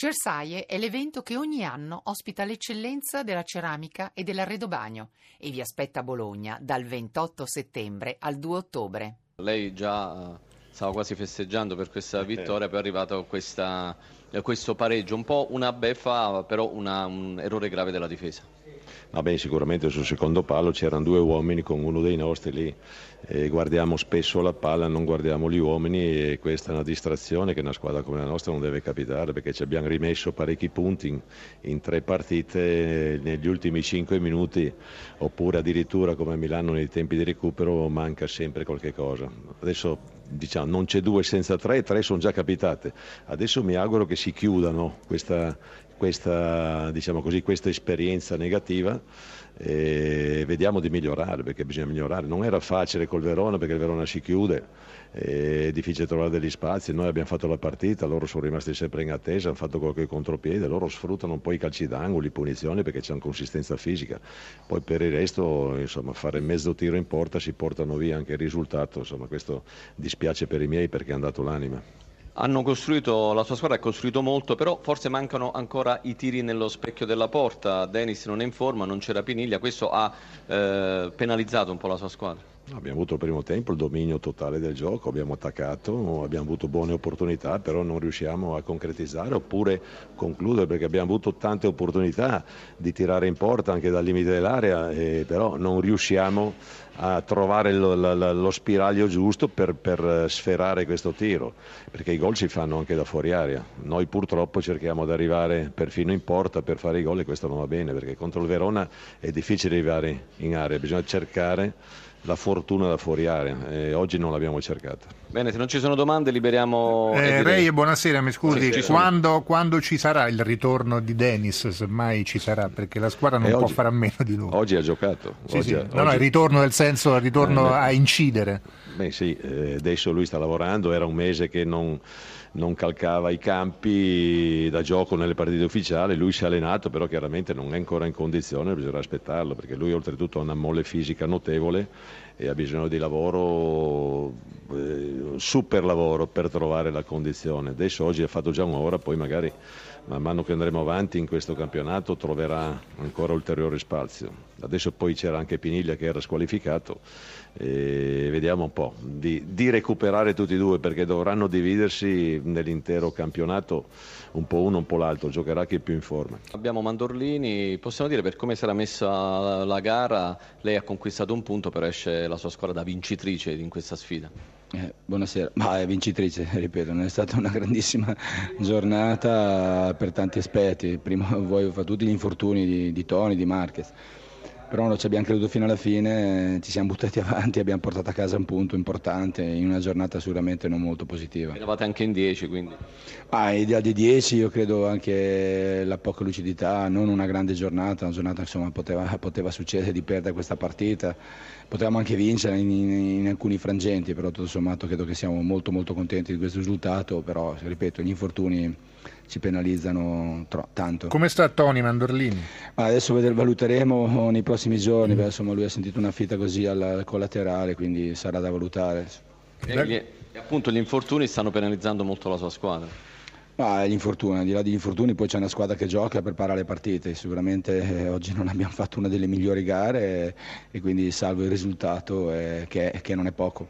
Cersaie è l'evento che ogni anno ospita l'eccellenza della ceramica e dell'arredobagno e vi aspetta a Bologna dal 28 settembre al 2 ottobre. Lei già eh, stava quasi festeggiando per questa vittoria, poi è arrivato questa, eh, questo pareggio, un po' una beffa, però una, un errore grave della difesa. Vabbè, sicuramente sul secondo palo c'erano due uomini con uno dei nostri lì. E guardiamo spesso la palla, non guardiamo gli uomini e questa è una distrazione che una squadra come la nostra non deve capitare perché ci abbiamo rimesso parecchi punti in, in tre partite negli ultimi cinque minuti oppure addirittura come a Milano nei tempi di recupero manca sempre qualche cosa. Adesso diciamo non c'è due senza tre, tre sono già capitate. Adesso mi auguro che si chiudano questa, questa, diciamo così, questa esperienza negativa e vediamo di migliorare perché bisogna migliorare. Non era facile col Verona perché il Verona si chiude, è difficile trovare degli spazi, noi abbiamo fatto la partita, loro sono rimasti sempre in attesa, hanno fatto qualche contropiede, loro sfruttano un po' i calci d'angolo, punizioni perché c'è una consistenza fisica, poi per il resto insomma, fare mezzo tiro in porta si portano via anche il risultato, insomma, questo dispiace per i miei perché è andato l'anima. Hanno costruito, la sua squadra ha costruito molto, però forse mancano ancora i tiri nello specchio della porta. Dennis non è in forma, non c'era Piniglia, questo ha eh, penalizzato un po' la sua squadra. Abbiamo avuto il primo tempo il dominio totale del gioco, abbiamo attaccato, abbiamo avuto buone opportunità, però non riusciamo a concretizzare oppure concludere perché abbiamo avuto tante opportunità di tirare in porta anche dal limite dell'area, eh, però non riusciamo a trovare lo, lo, lo spiraglio giusto per, per, sferrare questo tiro, perché i gol si fanno anche da fuori area. Noi purtroppo cerchiamo di arrivare perfino in porta per fare i gol e questo non va bene, perché contro il Verona è difficile arrivare in area, bisogna cercare la fortuna da fuori area e oggi non l'abbiamo cercata. Bene, se non ci sono domande liberiamo... Eh, Rei, buonasera, mi scusi, sì, quando, quando, ci sarà il ritorno di Dennis, se mai ci sarà, perché la squadra non eh, può fare a meno di lui. Oggi ha giocato. Sì, oggi sì. Ha, no, no, il ritorno nel senso, il ritorno eh, a incidere. Beh sì, eh, adesso lui sta lavorando, era un mese che non non calcava i campi da gioco nelle partite ufficiali, lui si è allenato però chiaramente non è ancora in condizione, bisogna aspettarlo perché lui oltretutto ha una molle fisica notevole e ha bisogno di lavoro, eh, super lavoro per trovare la condizione. Adesso oggi ha fatto già un'ora, poi magari man mano che andremo avanti in questo campionato troverà ancora ulteriore spazio. Adesso poi c'era anche Piniglia che era squalificato e vediamo un po' di, di, recuperare tutti e due perché dovranno dividersi nell'intero campionato un po' uno un po' l'altro, giocherà chi è più in forma. Abbiamo Mandorlini, possiamo dire per come sarà messa la gara, lei ha conquistato un punto però esce la sua squadra da vincitrice in questa sfida. Eh, buonasera, ma è vincitrice, ripeto, non è stata una grandissima giornata per tanti aspetti, prima voi fa tutti gli infortuni di, di Toni, di Marquez però non ci abbiamo creduto fino alla fine, ci siamo buttati avanti abbiamo portato a casa un punto importante in una giornata sicuramente non molto positiva. Eravate anche in 10 quindi? Ah, idea di 10 io credo anche la poca lucidità, non una grande giornata, una giornata insomma poteva, poteva succedere di perdere questa partita, potevamo anche vincere in, in, in, alcuni frangenti, però tutto sommato credo che siamo molto molto contenti di questo risultato, però ripeto gli infortuni ci penalizzano tro- tanto. Come sta Tony Mandorlini? Adesso valuteremo nei prossimi giorni, mm. insomma lui ha sentito una fitta così al collaterale, quindi sarà da valutare. E, gli, e appunto gli infortuni stanno penalizzando molto la sua squadra. Ma gli infortuni, al di là degli infortuni poi c'è una squadra che gioca, prepara le partite, sicuramente eh, oggi non abbiamo fatto una delle migliori gare e, e quindi salvo il risultato eh, che, che non è poco.